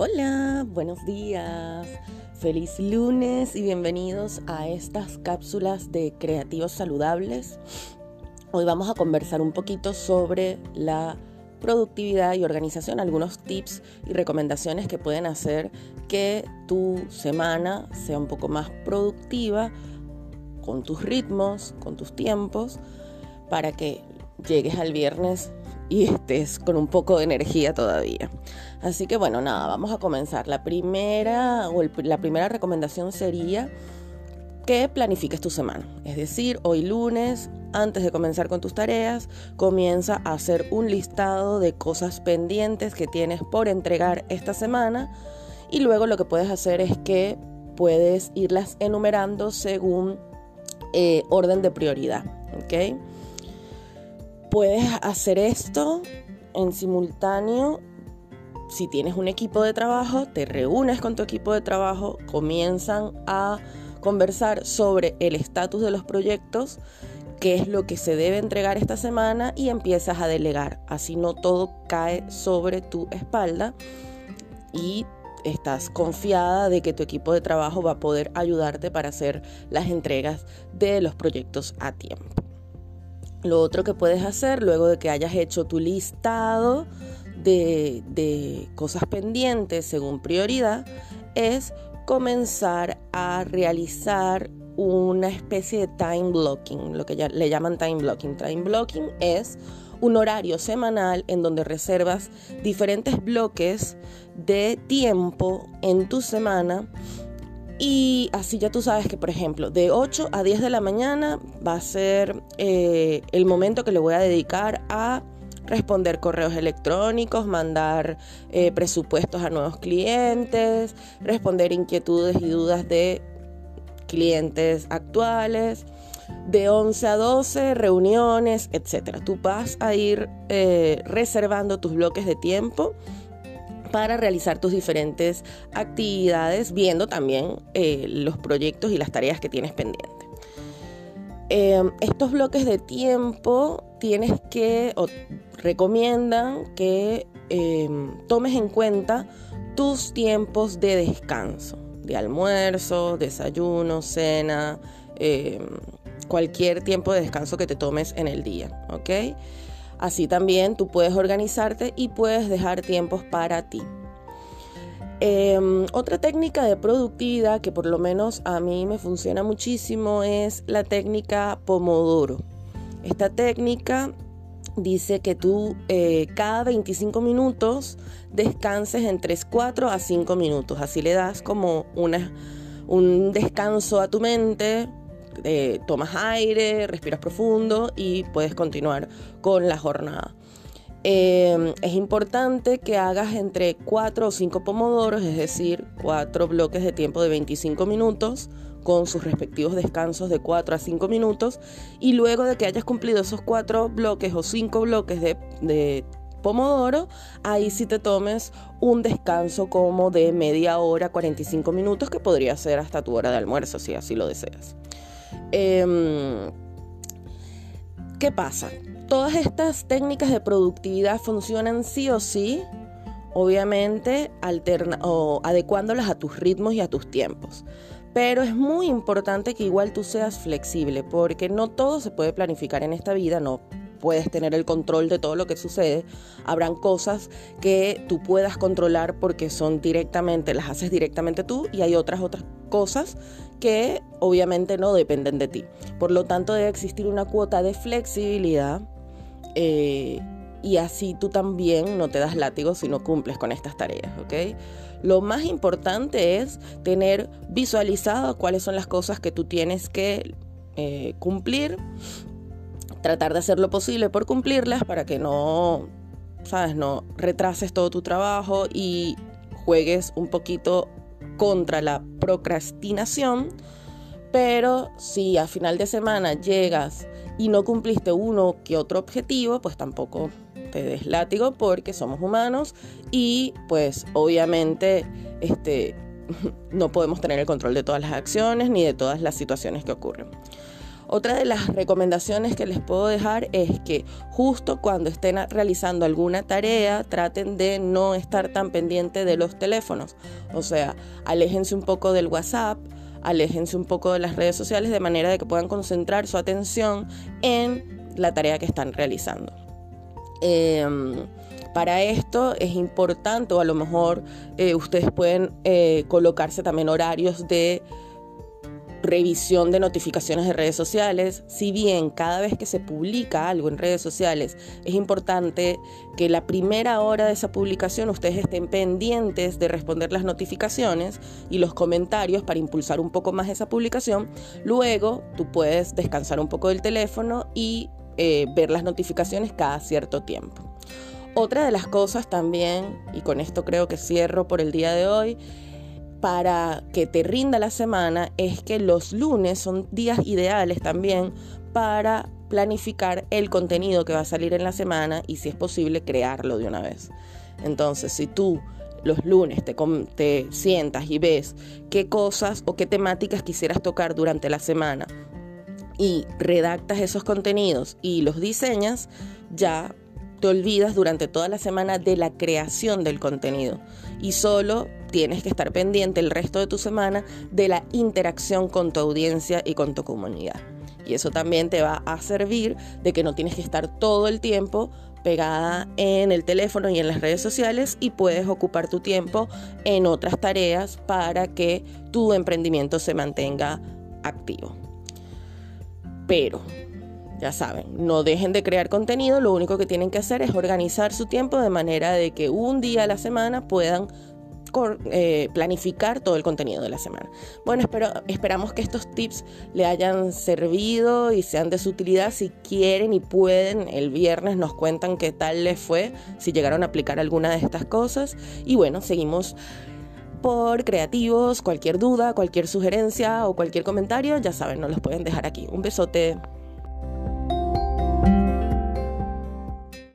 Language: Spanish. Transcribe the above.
Hola, buenos días. Feliz lunes y bienvenidos a estas cápsulas de creativos saludables. Hoy vamos a conversar un poquito sobre la productividad y organización, algunos tips y recomendaciones que pueden hacer que tu semana sea un poco más productiva con tus ritmos, con tus tiempos, para que llegues al viernes y estés con un poco de energía todavía. Así que bueno, nada, vamos a comenzar. La primera o la primera recomendación sería que planifiques tu semana. Es decir, hoy lunes, antes de comenzar con tus tareas, comienza a hacer un listado de cosas pendientes que tienes por entregar esta semana y luego lo que puedes hacer es que puedes irlas enumerando según eh, orden de prioridad. ¿ok?, Puedes hacer esto en simultáneo. Si tienes un equipo de trabajo, te reúnes con tu equipo de trabajo, comienzan a conversar sobre el estatus de los proyectos, qué es lo que se debe entregar esta semana y empiezas a delegar. Así no todo cae sobre tu espalda y estás confiada de que tu equipo de trabajo va a poder ayudarte para hacer las entregas de los proyectos a tiempo. Lo otro que puedes hacer luego de que hayas hecho tu listado de, cosas pendientes según prioridad es comenzar a realizar una especie de time blocking, lo que ya le llaman time blocking. Time blocking es un horario semanal en donde reservas diferentes bloques de tiempo en tu semana y así ya tú sabes que, por ejemplo, de 8 a 10 de la mañana va a ser eh, el momento que le voy a dedicar a responder correos electrónicos, mandar eh, presupuestos a nuevos clientes, responder inquietudes y dudas de clientes actuales. De 11 a 12, reuniones, etc. Tú vas a ir eh, reservando tus bloques de tiempo para realizar tus diferentes actividades, viendo también eh, los proyectos y las tareas que tienes pendientes. Em, estos bloques de tiempo tienes que, o recomiendan que em, tomes en cuenta tus tiempos de descanso, de almuerzo, desayuno, cena, em, cualquier tiempo de descanso que te tomes en el día, ¿ok? Así también tú puedes organizarte y puedes dejar tiempos para ti. Em, otra técnica de productividad que por lo menos a mí me funciona muchísimo es la técnica Pomodoro. Esta técnica dice que tú eh, cada 25 minutos descanses entre 4 a 5 minutos. Así le das como un descanso a tu mente eh, tomas aire, respiras profundo y puedes continuar con la jornada. Em, es importante que hagas entre 4 o 5 pomodoros, es decir, 4 bloques de tiempo de 25 minutos con sus respectivos descansos de 4 a 5 minutos y luego de que hayas cumplido esos 4 bloques o 5 bloques de, de Pomodoro, ahí sí te tomes un descanso como de media hora, 45 minutos, que podría ser hasta tu hora de almuerzo, si así lo deseas. Em, ¿Qué pasa? Todas estas técnicas de productividad funcionan sí o sí, obviamente alterna o adecuándolas a tus ritmos y a tus tiempos. Pero es muy importante que igual tú seas flexible, porque no todo se puede planificar en esta vida, no puedes tener el control de todo lo que sucede. Habrán cosas que tú puedas controlar porque son directamente, las haces directamente tú y hay otras otras cosas que obviamente no dependen de ti. Por lo tanto, debe existir una cuota de flexibilidad eh, y así tú también no te das látigo si no cumples con estas tareas, ¿ok? Lo más importante es tener visualizado cuáles son las cosas que tú tienes que eh, cumplir, tratar de hacer lo posible por cumplirlas para que no, sabes, no retrases todo tu trabajo y juegues un poquito contra la procrastinación, pero si a final de semana llegas y no cumpliste uno que otro objetivo, pues tampoco te des látigo porque somos humanos y pues obviamente este no podemos tener el control de todas las acciones ni de todas las situaciones que ocurren. Otra de las recomendaciones que les puedo dejar es que justo cuando estén realizando alguna tarea, traten de no estar tan pendiente de los teléfonos. O sea, aléjense un poco del WhatsApp, aléjense un poco de las redes sociales de manera de que puedan concentrar su atención en la tarea que están realizando. Em, para esto es importante, o a lo mejor eh, ustedes pueden eh, colocarse también horarios de revisión de notificaciones de redes sociales. Si bien cada vez que se publica algo en redes sociales es importante que la primera hora de esa publicación ustedes estén pendientes de responder las notificaciones y los comentarios para impulsar un poco más esa publicación, luego tú puedes descansar un poco del teléfono y eh, ver las notificaciones cada cierto tiempo. Otra de las cosas también, y con esto creo que cierro por el día de hoy, para que te rinda la semana es que los lunes son días ideales también para planificar el contenido que va a salir en la semana y si es posible crearlo de una vez. Entonces, si tú los lunes te, sientas y ves qué cosas o qué temáticas quisieras tocar durante la semana y redactas esos contenidos y los diseñas, ya te olvidas durante toda la semana de la creación del contenido y solo tienes que estar pendiente el resto de tu semana de la interacción con tu audiencia y con tu comunidad. Y eso también te va a servir de que no tienes que estar todo el tiempo pegada en el teléfono y en las redes sociales y puedes ocupar tu tiempo en otras tareas para que tu emprendimiento se mantenga activo. Pero ya saben, no dejen de crear contenido, lo único que tienen que hacer es organizar su tiempo de manera de que un día a la semana puedan eh, planificar todo el contenido de la semana. Bueno, espero, esperamos que estos tips le hayan servido y sean de su utilidad. Si quieren y pueden, el viernes nos cuentan qué tal les fue, si llegaron a aplicar alguna de estas cosas. Y bueno, seguimos por creativos, cualquier duda, cualquier sugerencia o cualquier comentario, ya saben, nos los pueden dejar aquí. Un besote.